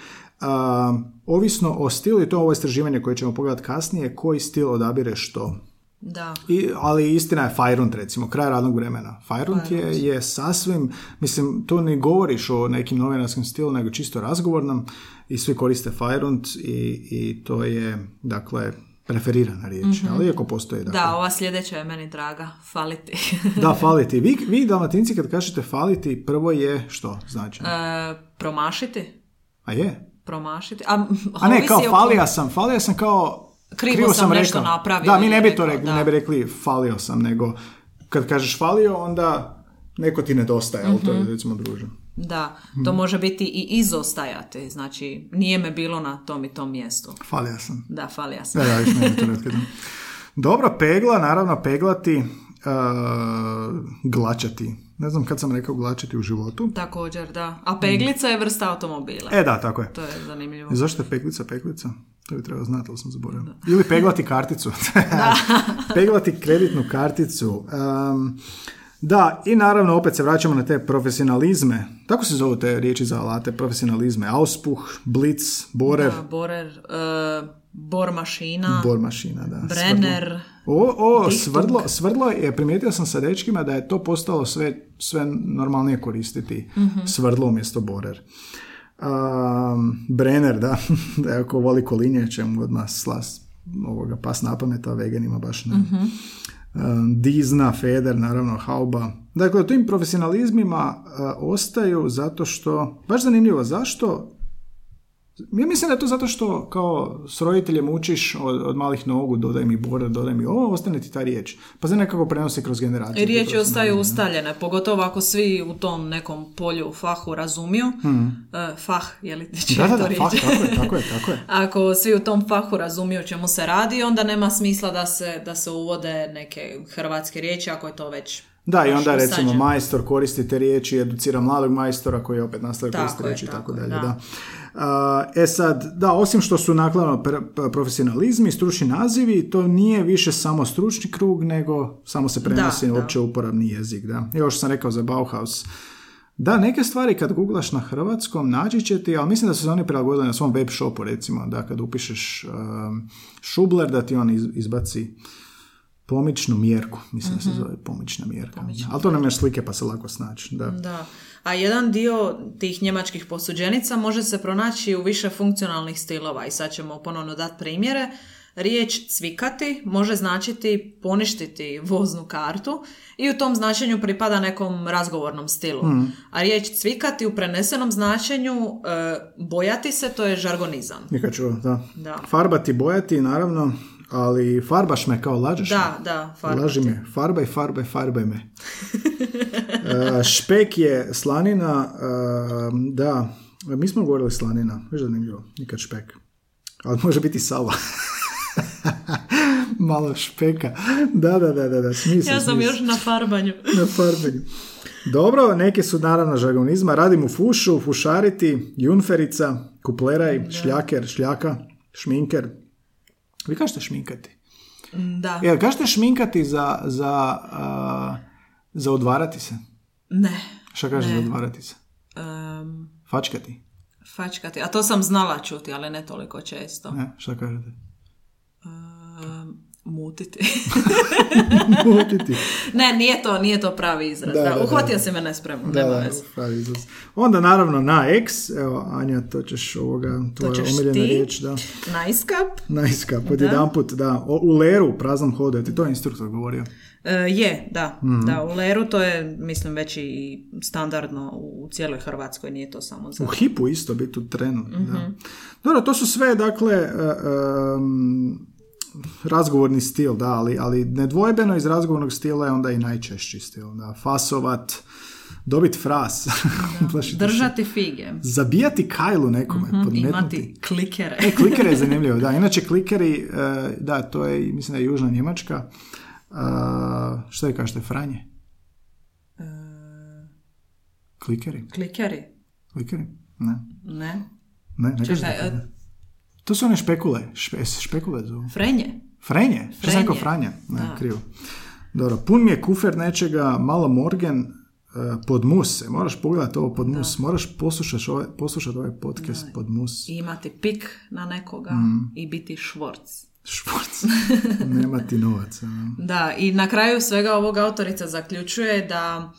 ovisno o stilu, i to je ovo istraživanje koje ćemo pogledati kasnije, koji stil odabire što. Da. I, ali istina je Fajrunt recimo, kraj radnog vremena. Fajrunt je, je sasvim, mislim, tu ne govoriš o nekim novinarskim stilu, nego čisto razgovornom i svi koriste Fajrunt i, i to je, dakle, preferirana riječ, ali iako postoji, dakle, Da, ova sljedeća je meni draga. Faliti. [laughs] Da, faliti. Vi, vi dalmatinci kad kažete faliti, prvo je što znači? E, promašiti? A je? Promašiti? A, A ne, kao falija sam. Falija sam kao... Krivo sam nešto rekao. napravio Da, mi ne bi to rekli, ne bi rekli falio sam, nego kad kažeš falio, onda neko ti nedostaje, ali to je Mhm. recimo druže. Da, to može biti i izostajati. Znači, nije me bilo na tom i tom mjestu. Falija sam. Da, falija sam. Da, da, više ne bi to rekli, da. Dobro, pegla, naravno peglati, uh, glačati. Ne znam kad sam rekao glačati u životu. Također, da. A peglica je vrsta automobila. E da, tako je. To je zanimljivo. I zašto je peglica peglica? To bi trebao znati, ali sam zaboravio. Ili peglati karticu. [laughs] [laughs] peglati kreditnu karticu. Um, da, i naravno opet se vraćamo na te profesionalizme. Tako se zovu te riječi za alate, profesionalizme. Auspuh, blitz, borer, Da, borer, e, bor mašina, bor mašina, da. brenner. O, o svrdlo, svrdlo je, primijetio sam sa dečkima da je to postalo sve, sve normalnije koristiti. Svrdlo umjesto borer. Um, Brenner, da, [laughs] da je ako voli kolinje, će mu odmah slas ovoga pas na pamet, a veganima baš ne. Um, Dizna, Feder, naravno Hauba. Dakle, u tim profesionalizmima uh, ostaju zato što, baš zanimljivo, zašto Ja mislim da je to zato što kao s roditeljem učiš od, od malih nogu, dodaj mi border, dodaj mi ovo, ostane ti ta riječ. Pa se nekako prenosi kroz generacije. I riječi ostaju ustaljene, pogotovo ako svi u tom nekom polju, fahu razumiju. Hmm. Uh, fah, je li da, da, da, fah, tako je, tako je, [laughs] tako je. ako svi u tom fahu razumiju čemu se radi, onda nema smisla da se, da se uvode neke hrvatske riječi, ako je to već da, i onda recimo majstor koristi te riječi, educira mladog majstora koji opet nastavlja koristiti riječi i tako dalje. Da. E sad, da, osim što su nakladno profesionalizmi, stručni nazivi, to nije više samo stručni krug, nego samo se prenosi da, opće uporabni jezik. Da. I još sam rekao za Bauhaus. Da, neke stvari kad googlaš na hrvatskom naći će ti, ali mislim da su se oni prilagodili na svom web shopu recimo, da kad upišeš um, šubler da ti on izbaci pomičnu mjerku, mislim mm da se mhm. zove pomična mjerka. Pomična. Ali to nam je slike pa se lako snaći. Da. da. A jedan dio tih njemačkih posuđenica može se pronaći u više funkcionalnih stilova i sad ćemo ponovno dati primjere. Riječ cvikati može značiti poništiti voznu kartu i u tom značenju pripada nekom razgovornom stilu. Mm. A riječ cvikati u prenesenom značenju e, bojati se, to je žargonizam. Nikad čuo, da. da. Farbati, bojati, naravno, ali farbaš me kao lažeš Da, da, farbati. Laži me, farbaj, farbaj, farbaj me. [laughs] E, špek je slanina, e, da, mi smo govorili slanina, već zanimljivo, nikad špek. Ali može biti sala. [laughs] Malo špeka. Da, da, da, da, da. Smisli, ja sam još na farbanju. [laughs] na farbanju. Dobro, neke su naravno žargonizma. Radim u fušu, fušariti, junferica, kupleraj, šljaker, šljaka, šminker. Vi kažete šminkati? Da. Jel kažete šminkati za, za, za odvarati se? Ne. Šta kaže za odvarati se? Um, fačkati? Fačkati. A to sam znala čuti, ali ne toliko često. Ne, šta kažete? Mutiti. [laughs] mutiti. ne, nije to, nije to pravi izraz. Da, da, uhvatio se me nespremno, da, nema pravi izraz. Onda naravno na X, evo Anja, to ćeš ovoga, tvoja omiljena ti. riječ. Da. Najskap. Najskap, od jedan put, da. O, u leru, praznom hodu, ti to je instruktor govorio? E, je, da. mm da. U leru to je, mislim, već i standardno u cijeloj Hrvatskoj, nije to samo za... U hipu isto biti u trenu, da. Mhm. Dobro, to su sve, dakle, um, razgovorni stil, da, ali, ali nedvojbeno iz razgovornog stila je onda i najčešći stil. Da, fasovat, dobit fras. [laughs] Držati fige. Zabijati kajlu nekome. Mm-hmm, imati klikere. e, klikere je [laughs] zanimljivo, da. Inače klikeri, e, da, to je, mislim da je južna Njemačka. Uh, što je kažete, Franje? Uh, klikeri. Klikeri. Klikeri? Ne. Ne. Ne, ne Čekaj, to su one špekule. Špe, špekule zovu. Frenje. Frenje? Što sam rekao Franja? Ne, da. krivo. Dobro, pun mi je kufer nečega, malo morgen, uh, pod mus. E, moraš pogledati ovo pod mus. Moraš poslušati ovaj, poslušati ovaj podcast pod mus. I imati pik na nekoga mm. i biti švorc. Švorc. Nema ti novaca. [laughs] da, i na kraju svega ovog autorica zaključuje da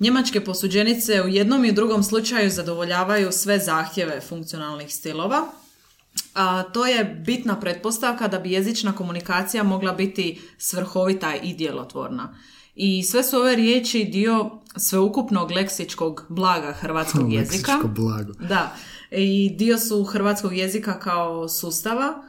Njemačke posuđenice u jednom i drugom slučaju zadovoljavaju sve zahtjeve funkcionalnih stilova, a to je bitna pretpostavka da bi jezična komunikacija mogla biti svrhovita i djelotvorna. I sve su ove riječi dio sveukupnog leksičkog blaga hrvatskog [laughs] jezika. Leksičko blago. Da. I dio su hrvatskog jezika kao sustava,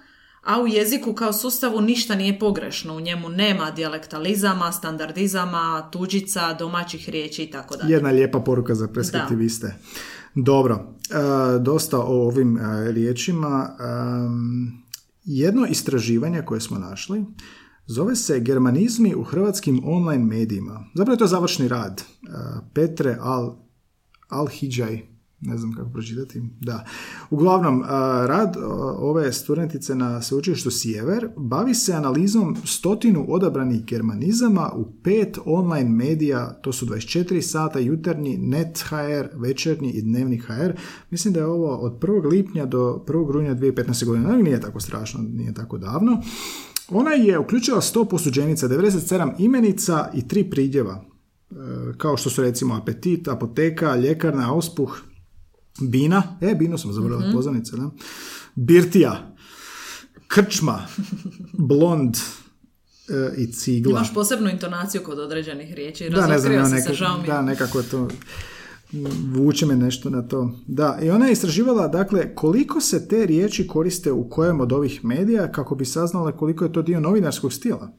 a u jeziku kao sustavu ništa nije pogrešno. U njemu nema dijalektalizama, standardizama, tuđica, domaćih riječi i tako dalje. Jedna lijepa poruka za preskriptiviste. Dobro, e, dosta o ovim e, riječima. E, jedno istraživanje koje smo našli zove se Germanizmi u hrvatskim online medijima. Zapravo je to završni rad. Petre Al, Al-Hidžaj ne znam kako pročitati, da. Uglavnom, rad ove studentice na sveučilištu Sjever bavi se analizom stotinu odabranih germanizama u pet online medija, to su 24 sata jutarnji, net HR, večernji i dnevni HR. Mislim da je ovo od 1. lipnja do 1. rujna 2015. godine, nije tako strašno, nije tako davno. Ona je uključila 100 posuđenica, 97 imenica i tri pridjeva, e, kao što su recimo apetit, apoteka, ljekarna, auspuh, Bina, e, Bino sam zaboravila mm-hmm. pozornice, da? Birtija, Krčma, Blond e, i Cigla. Imaš posebnu intonaciju kod određenih riječi, da, ne znam, ja nekako, se. Da, nekako to... vuče me nešto na to. Da, i ona je istraživala, dakle, koliko se te riječi koriste u kojem od ovih medija kako bi saznala koliko je to dio novinarskog stila.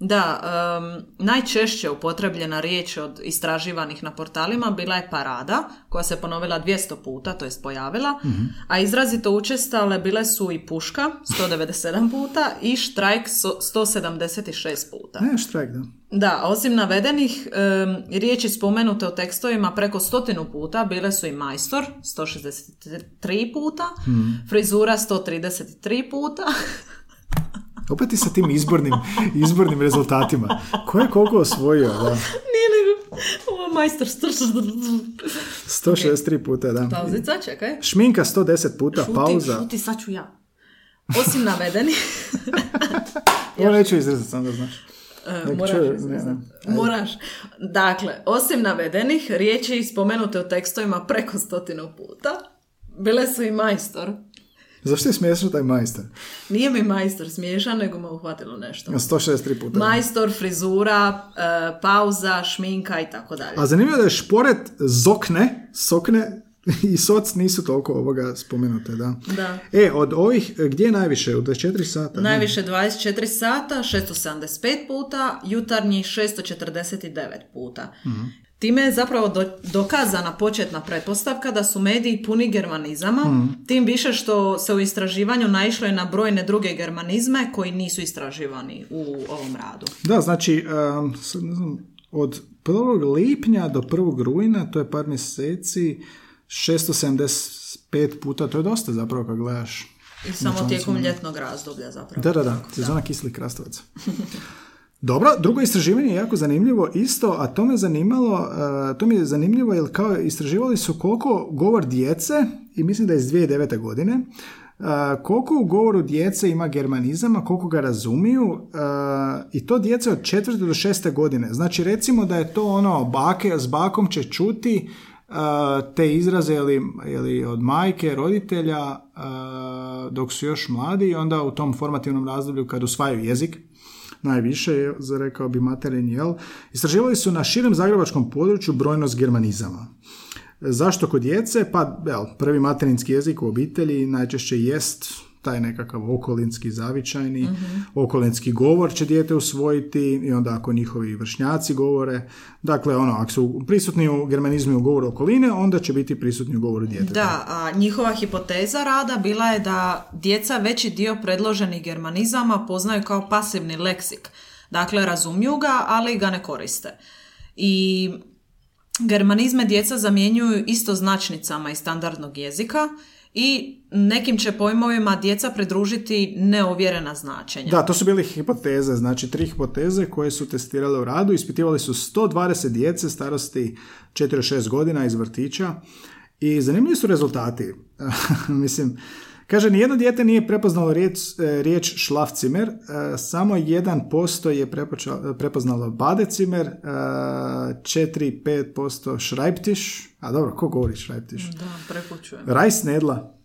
Da, em, najčešće upotrebljena riječ od istraživanih na portalima bila je parada, koja se ponovila 200 puta, to jest pojavila, a izrazito učestale bile su i puška, 197 [laughs] puta, i štrajk, so- 176 puta. Ne, štrajk, da. Da, osim navedenih, em, riječi spomenute u tekstovima preko stotinu puta bile su i majstor, 163 puta, frizura 133 puta, [laughs] Opet i sa tim izbornim, izbornim rezultatima. Ko je koliko osvojio, da. nije nego, ovo je majstor, 163 puta, da. pauzica, čekaj. Šminka 110 puta, Šuti, pauza. šuti, sad ću ja. Osim navedenih, [laughs] Ovo neću izrezati, sam da znaš. Nek moraš, čuje, ne, ne. moraš. Dakle, osim navedenih, riječi spomenute u tekstovima preko stotinu puta, bile su i majstor. Zašto je smiješno taj majstor? Nije mi majstor smiješan, nego me uhvatilo nešto. 163 puta. Majstor, frizura, e, pauza, šminka i tako dalje. A zanimljivo da je šporet zokne, sokne [laughs] i soc nisu toliko ovoga spomenute, da. Da. E, od ovih, gdje je najviše? U 24 sata? Najviše 24 sata, 675 puta, jutarnji 649 puta. Time je zapravo do- dokazana početna pretpostavka da su mediji puni germanizama, tim više što se u istraživanju naišlo je na brojne druge germanizme koji nisu istraživani u ovom radu. Da, znači, um, sad ne znam, od 1. lipnja do 1. rujna, to je par mjeseci, 675 puta, to je dosta zapravo kad gledaš. I samo tijekom ljetnog razdoblja zapravo. Da, da, da, sezona kislih krastavaca. [laughs] Dobro, drugo istraživanje je jako zanimljivo isto, a to me zanimalo, uh, to mi je zanimljivo jer kao istraživali su koliko govor djece, i mislim da je iz 2009. godine, uh, koliko u govoru djece ima germanizama, koliko ga razumiju uh, i to djece od četvrte do šeste godine. Znači recimo da je to ono bake s bakom će čuti te izraze ili, ili od majke, roditelja dok su još mladi i onda u tom formativnom razdoblju kad usvajaju jezik najviše, rekao bi materin jel. Istraživali su na širem zagrebačkom području brojnost germanizama. Zašto kod djece? Pa, jel, prvi materinski jezik u obitelji najčešće jest taj nekakav okolinski zavičajni, okolinski govor će dijete usvojiti i onda ako njihovi vršnjaci govore, dakle ono, ako su prisutni u germanizmu u govoru okoline, onda će biti prisutni u govoru djeteta. Da, a njihova hipoteza rada bila je da djeca veći dio predloženih germanizama poznaju kao pasivni leksik. Dakle, razumiju ga, ali ga ne koriste. I germanizme djeca zamjenjuju istoznačnicama iz standardnog jezika i nekim će pojmovima djeca pridružiti neovjerena značenja. Da, to su bili hipoteze, znači tri hipoteze koje su testirale u radu. Ispitivali su 120 djece starosti 4-6 godina iz vrtića i zanimljivi su rezultati. [laughs] Mislim, kaže, nijedno dijete nije prepoznalo riječ, e, riječ šlafcimer, e, samo 1% je prepoznalo badecimer, e, 4-5% šrajptiš, a dobro, ko govori šrajptiš? Da, prepučujem. Rajs Nedla,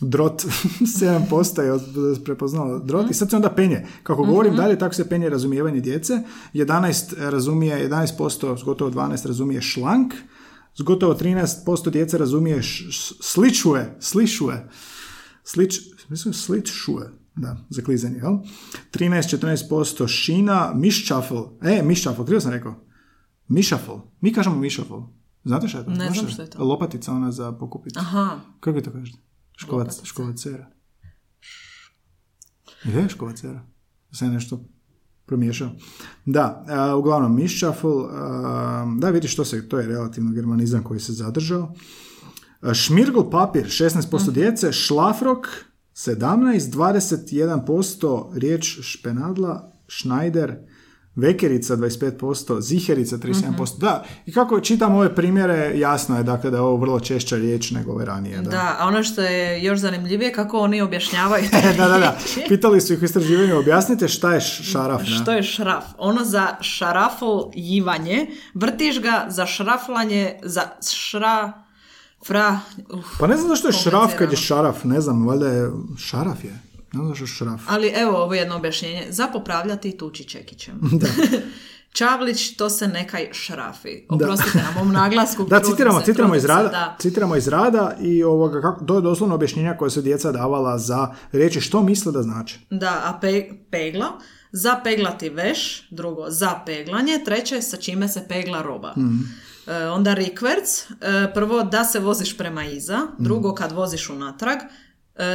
drot, [laughs] 7% je prepoznalo drot i sad se onda penje. Kako govorim dalje, tako se penje razumijevanje djece. 11 razumije, 11%, s gotovo 12 razumije šlank, s gotovo 13% djece razumije š, š- sličuje, slišuje, slič, mislim sličuje, da, za klizanje, jel? 13-14% šina, miščafl, e, miščafl, krivo sam rekao, mišafl, mi kažemo mišafl, znate šta je to? Ne znam što je to. Lopatica ona za pokupiti. Aha, Kako vi to kažete? Škovac, škovacera. Je, škovacera. Se nešto promiješao. Da, a, uglavnom miščafl, a, da vidiš to se, to je relativno germanizam koji se zadržao. A, Šmirgl papir, 16% djece, šlafrok, 17, 21% riječ špenadla, šnajder, vekerica 25%, ziherica 37%. Da, i kako čitam ove primjere, jasno je dakle da je ovo vrlo češća riječ nego ove ranije. Da. da. a ono što je još zanimljivije kako oni objašnjavaju [laughs] da, da, da. Pitali su ih u istraživanju, objasnite šta je šaraf. ne? Što je šraf? Ono za šarafl jivanje, vrtiš ga za šraflanje, za šra, fra, uf, Pa ne znam zašto je šraf kad je šaraf, ne znam, valjda je, šaraf je. Je šraf. Ali evo ovo jedno objašnjenje. Za popravljati i tući čekićem. [laughs] [laughs] Čavlić, to se nekaj šrafi. Oprostite na mom naglasku. [laughs] Da, citiramo, se, citiramo, iz se, rada, da. citiramo iz rada i ovoga, kako, to je doslovno objašnjenja koje su djeca davala za riječi što misle da znači. Da, a pe- pegla, za peglati veš, drugo, za peglanje, treće, sa čime se pegla roba. E, onda rikverc, e, prvo da se voziš prema iza, drugo kad voziš unatrag,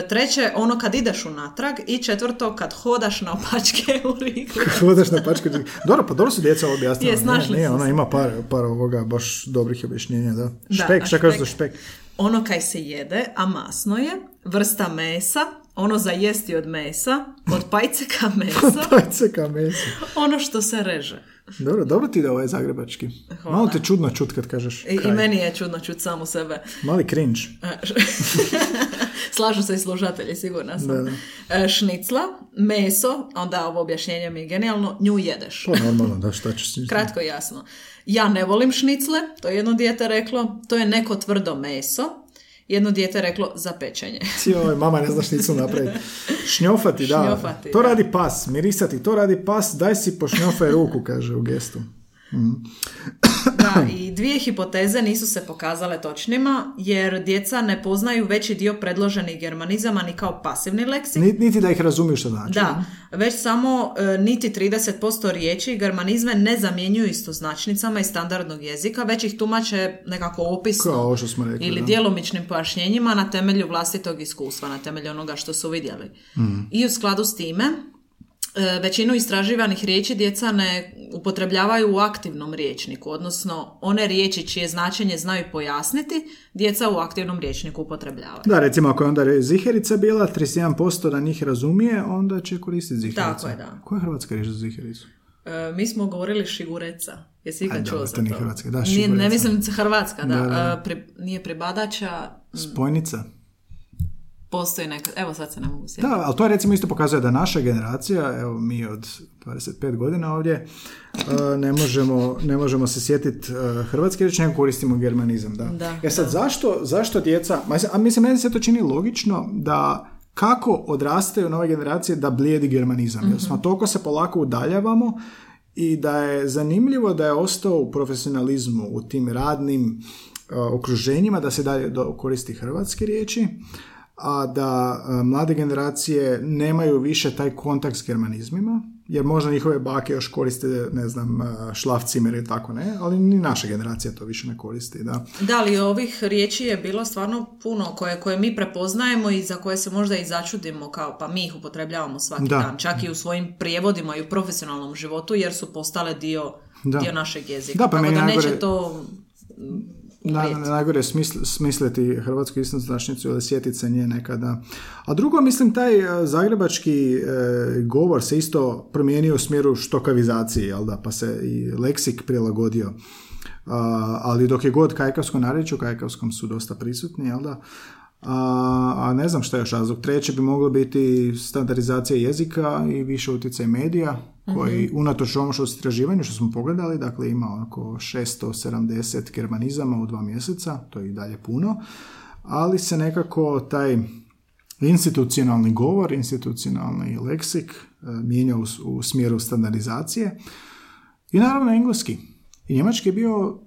treće ono kad ideš unatrag i četvrto kad hodaš na opačke u rikverc. [laughs] Hodaš na pačke. Dobro, pa dobro su djeca objasnila. Je, snašli Ne, ne, ona ima par, par ovoga baš dobrih objašnjenja, da. Da, Špek, šta kažeš za špek? Ono kaj se jede, a masno je, vrsta mesa, ono za jesti od mesa, od pajceka [laughs] mesa, Pajceka meso. ono što se reže. Dobro, dobro ti da ovaj zagrebački. Hvala. Malo te čudno čut kad kažeš I, i meni je čudno čuti samu sebe. Mali cringe. [laughs] Slažu se i slušatelji, sigurna sam. Da, da. E, Šnicla, meso, onda ovo objašnjenje mi je genijalno, nju jedeš. Pa normalno, da, šta njim? Kratko i jasno. Ja ne volim šnicle, to je jedno dijete reklo, to je neko tvrdo meso. Jedno dijete reklo za pečenje. [laughs] Ovaj, mama ne zna šnicu napraviti. Šnjofati, da. Šnjofati, to da. radi pas. Mirisati, to radi pas. Daj si pošnjofaj ruku, kaže u gestu. Da, i dvije hipoteze nisu se pokazale točnima, jer djeca ne poznaju veći dio predloženih germanizama ni kao pasivni leksik, Niti, niti da ih razumiju što znači. Da, već samo e, niti 30% riječi germanizme ne zamjenjuju istoznačnicama iz standardnog jezika, već ih tumače nekako opisno Kao što smo rekli. ili da. djelomičnim pojašnjenjima na temelju vlastitog iskustva, na temelju onoga što su vidjeli. Mm. I u skladu s time, većinu istraživanih riječi djeca ne upotrebljavaju u aktivnom riječniku, odnosno one riječi čije značenje znaju pojasniti, djeca u aktivnom riječniku upotrebljavaju. Da, recimo ako je onda ziherica bila, 31% da njih razumije, onda će koristiti zihericu. Tako je, da. Koja je hrvatska riječ za zihericu? E, mi smo govorili šigureca. Jesi ikad čuo za to nije hrvatska, da, Nije, ne mislim hrvatska, da. Da, da. E, pri- nije pribadača, Spojnica? Postoji neka... Evo sad se ne mogu sjetiti. Da, ali to recimo isto pokazuje da naša generacija, evo mi od 25 godina ovdje, uh, ne možemo, ne možemo se sjetiti uh, hrvatski riječ, nego koristimo germanizam. Da. Da, e sad, zašto, zašto djeca, a mislim, meni se to čini logično da kako odrastaju nove generacije da blijedi germanizam. Jer smo toliko se polako udaljavamo i da je zanimljivo da je ostao u profesionalizmu, u tim radnim uh, okruženjima, da se dalje koristi hrvatske riječi, a da uh, mlade generacije nemaju više taj kontakt s germanizmima, jer možda njihove bake još koriste, ne znam, uh, šlafcimer ili tako ne, ali ni naša generacija to više ne koristi, da. Da li ovih riječi je bilo stvarno puno koje, koje mi prepoznajemo i za koje se možda i začudimo kao pa mi ih upotrebljavamo svaki Da. dan, čak i u svojim prijevodima i u profesionalnom životu jer su postale dio, Da. dio našeg jezika. Da, pa Tako meni da neće najgore- to Na, najgore je smisl, smisliti hrvatsku istoznačnicu ili sjetiti se nje nekada. A drugo, mislim, taj e, zagrebački e, govor se isto promijenio u smjeru štokavizacije, jel da, pa se i leksik prilagodio. A, ali dok je god kajkavsko narečje, u kajkavskom su dosta prisutni, jel da, a, a ne znam šta je još razlog. Treće bi moglo biti standardizacija jezika i više utjecaj medija, koji unatoč ovom što istraživanju što smo pogledali, dakle ima oko 670 germanizama u dva mjeseca, to je i dalje puno, ali se nekako taj institucionalni govor, institucionalni leksik e, mijenja u, u smjeru standardizacije i naravno engleski. I njemački je bio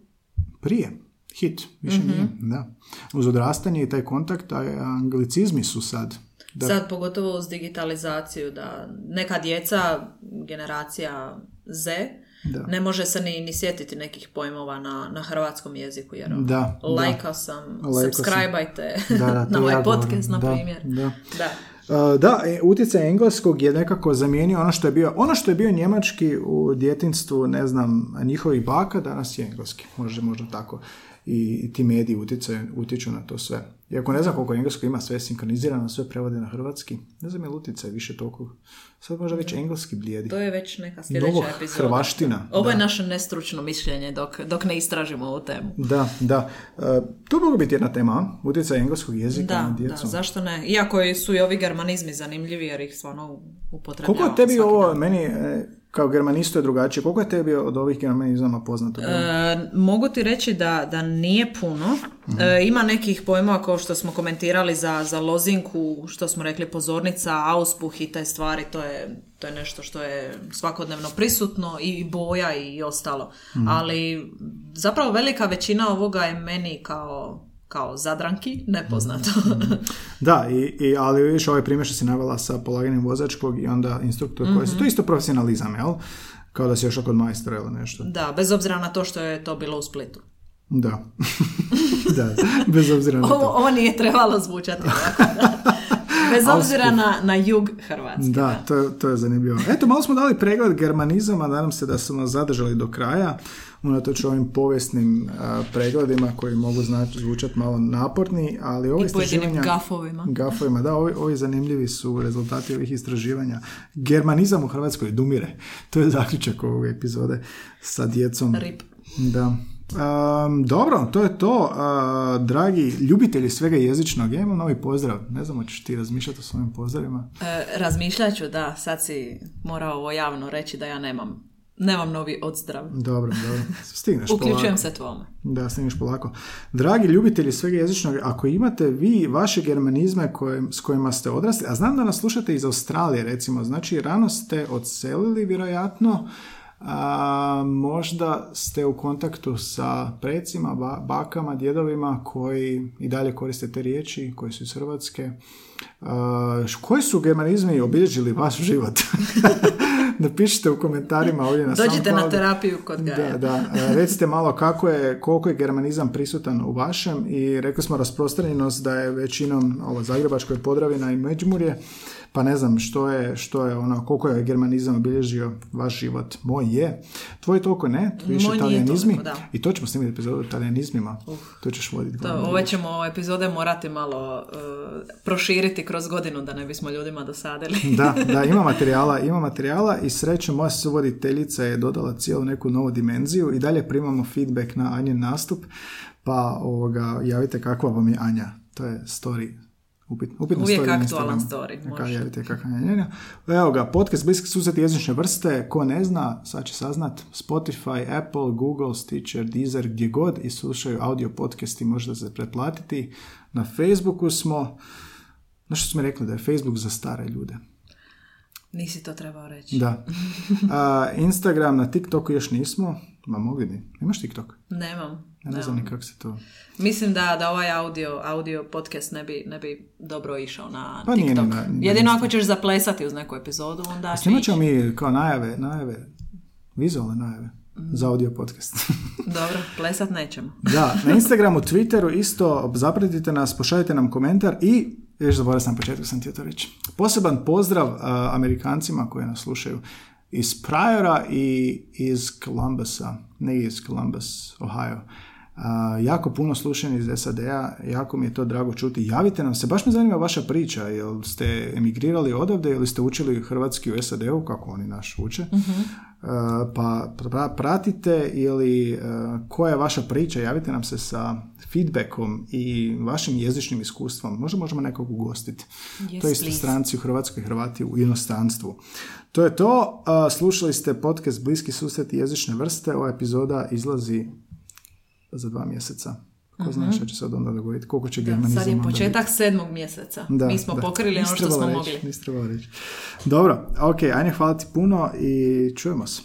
prije hit, više nije. Da. Uz odrastanje i taj kontakt, a anglicizmi su sad. Da. Sad pogotovo uz digitalizaciju da neka djeca, generacija Z, Da. ne može se ni, ni sjetiti nekih pojmova na, na hrvatskom jeziku jer Da, da. lajkao sam, Lajkao sam. subscribe-ajte Da, da, [laughs] na ovaj ja govorim. podcast, na Da, primjer. da. Da. Uh, Da, e, utjecaj engleskog je nekako zamijenio ono što je bio, ono što je bio njemački u djetinstvu, ne znam, njihovih baka, danas je engleski, može, možda tako. I, ti mediji utjecaju, utječu na to sve. Iako ne znam koliko englesko ima, sve je sinkronizirano, sve prevode na hrvatski. Ne znam je li utjecaj više toliko. Sad možda već engleski blijedi. To je već neka sljedeća Novo epizoda. hrvaština. Ovo je da. naše nestručno mišljenje dok, dok ne istražimo ovu temu. Da, da. Uh, to mogu biti jedna tema, utjecaj engleskog jezika na Da, da, djecu. zašto ne? Iako su i ovi germanizmi zanimljivi jer ih stvarno upotrebljavamo. Koliko je tebi ovo, dan. meni e, kao germanistu je drugačije, koliko je tebi od ovih germanizama poznato? E, mogu ti reći da, da nije puno. Mhm. E, ima nekih pojmova kao što smo komentirali za, za lozinku, što smo rekli pozornica, auspuh i te stvari, to je to je nešto što je svakodnevno prisutno i boja i ostalo. Ali zapravo velika većina ovoga je meni kao kao zadranki, nepoznato. Da, i, i, ali vidiš ovaj primjer što si navela sa polaganjem vozačkog i onda instruktor koji su, to je isto profesionalizam, jel? Kao da si još kod majstora ili nešto. da, bez obzira na to što je to bilo u Splitu. Da. [laughs] da, bez obzira na Ovo, to. ovo nije trebalo zvučati tako da. Bez obzira na, na jug Hrvatske. Da, to je, to je zanimljivo. Eto, malo smo dali pregled germanizama, nadam se da smo nas zadržali do kraja, unatoč ovim povijesnim a, pregledima koji mogu znači, zvučati malo naporni, ali ovo I pojedinim istraživanja... gafovima. Gafovima, da, ovi, ovi zanimljivi su rezultati ovih istraživanja. Germanizam u Hrvatskoj dumire. To je zaključak ovog epizode sa djecom. Rip. Da. Um, dobro, to je to. Uh, dragi ljubitelji svega jezičnog, ja imam novi pozdrav. Ne znam, hoćeš ti razmišljati o svojim pozdravima? E, razmišljat ću, da, sad si morao ovo javno reći da ja nemam, nemam novi odzdrav. Dobro, dobro. Stigneš [laughs] Uključujem polako. se tvome. Da, stigneš polako. Dragi ljubitelji svega jezičnog, ako imate vi vaše germanizme koje, s kojima ste odrasli, a znam da nas slušate iz Australije, recimo, znači rano ste odselili, vjerojatno, a, možda ste u kontaktu sa precima, ba- bakama, djedovima koji i dalje koriste te riječi, koji su iz Hrvatske. A, koji su germanizmi obilježili vaš život? [laughs] Napišite u komentarima ovdje na Dođite na terapiju kod Gaja. Da, da. Recite malo kako je, koliko je germanizam prisutan u vašem i rekli smo rasprostranjenost da je većinom ovo Zagrebačko je Podravina i Međimurje, pa ne znam što je, što je ono, koliko je germanizam obilježio vaš život. Moj je. Tvoj toliko ne, više Moj nije talijanizmi. toliko, da. I to ćemo snimiti epizodu o talijanizmima. To ćeš voditi. To, ove ćemo epizode morati malo e, proširiti kroz godinu da ne bismo ljudima dosadili. Da, [laughs] da, ima materijala, ima materijala i srećom moja suvoditeljica je dodala cijelu neku novu dimenziju i dalje primamo feedback na Anjen nastup, pa ovoga, javite kakva vam je Anja. To je story. Upit, upitna Uvijek story aktualan story, može. javite. Evo ga, podcast Bliski susret jezične vrste, ko ne zna, sad će saznat, Spotify, Apple, Google, Stitcher, Deezer, gdje god i slušaju audio podcasti, možete se pretplatiti. Na Facebooku smo, na što smo rekli da je Facebook za stare ljude. Nisi to trebao reći. Da. [laughs] A, Instagram, na TikToku još nismo. Ma mogli bi. Imaš TikTok? Nemam. Ja ne znam ni kako se to... Mislim da, da ovaj audio, audio podcast ne bi, ne bi dobro išao na Pa nije TikTok. ni na- ni na Jedino ako ćeš zaplesati uz neku epizodu, onda će ići. mi kao najave, najave, vizualne najave za audio podcast. [laughs] Dobro, plesat nećemo. da, na Instagramu, Twitteru isto zapratite nas, pošaljite nam komentar i još zaboravio sam na početku sam htio to reći. Poseban pozdrav a, Amerikancima koji nas slušaju iz Priora i iz Columbusa, ne iz Columbus, Ohio. A, jako puno slušani iz SAD-a, jako mi je to drago čuti. Javite nam se, baš me zanima vaša priča, jel ste emigrirali odavde ili ste učili hrvatski u SAD-u, kako oni naš uče, A, pa pra- pratite ili e, koja je vaša priča, javite nam se sa feedbackom i vašim jezičnim iskustvom. Možda možemo nekog ugostiti. Yes, to je isto stranci u Hrvatskoj, Hrvati u inostranstvu. To je to. A, Slušali ste podcast Bliski susret jezične vrste. Ova epizoda izlazi za dva mjeseca. Ko zna šta će se od onda dogoditi, koliko će. Da, germanizama sad je onda početak sedmog mjeseca. Da, Mi smo da. pokrili ono što smo trebala mogli. reći, nisi trebala reći. Dobro, ok, ajde, hvala ti puno i čujemo se.